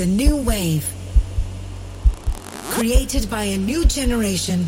a new wave created by a new generation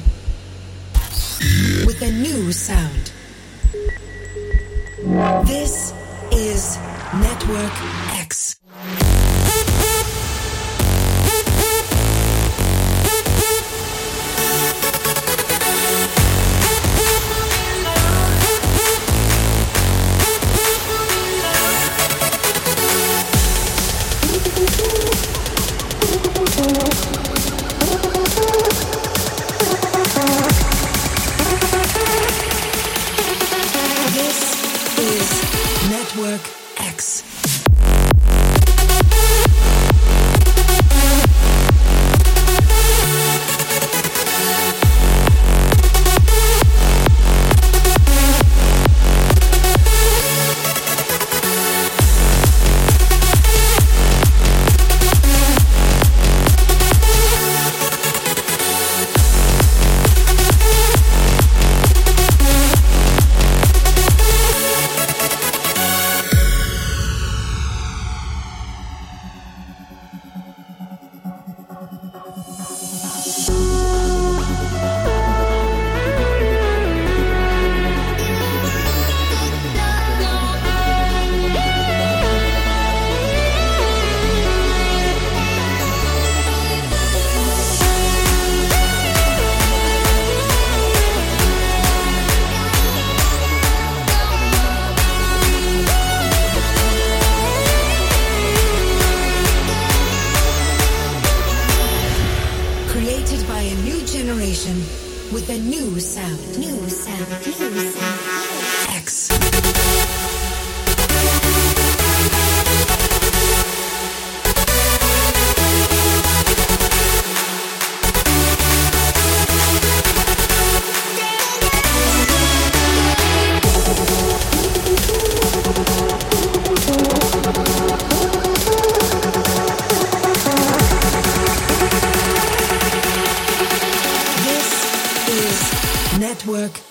Network.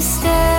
Stay.